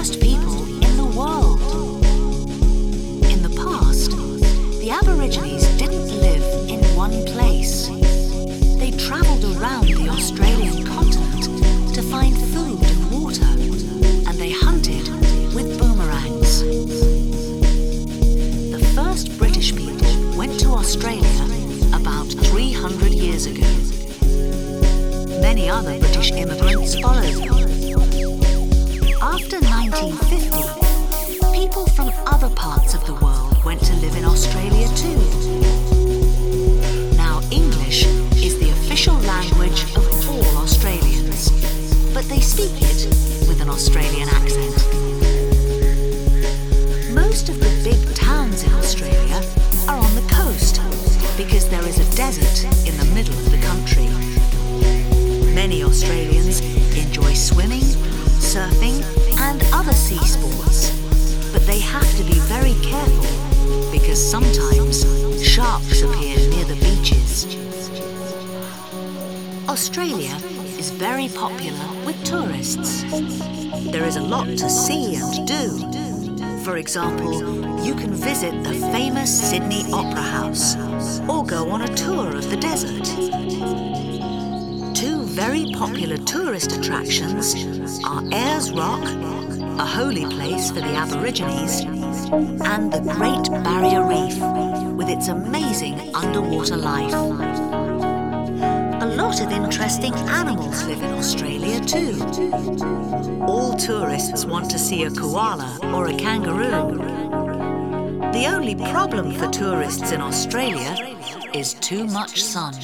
first people in the world. In the past, the Aborigines didn't live in one place. They travelled around the Australian continent to find food and water, and they hunted with boomerangs. The first British people went to Australia about 300 years ago. Many other British immigrants followed them. After 1950, people from other parts of the world went to live in Australia too. Now, English is the official language of all Australians, but they speak it with an Australian accent. Most of the big towns in Australia are on the coast because there is a desert in the middle of the country. Many Australians Australia is very popular with tourists. There is a lot to see and do. For example, you can visit the famous Sydney Opera House or go on a tour of the desert. Two very popular tourist attractions are Ayers Rock, a holy place for the Aborigines, and the Great Barrier Reef with its amazing underwater life. Lot of interesting animals live in Australia too. All tourists want to see a koala or a kangaroo. The only problem for tourists in Australia is too much sun.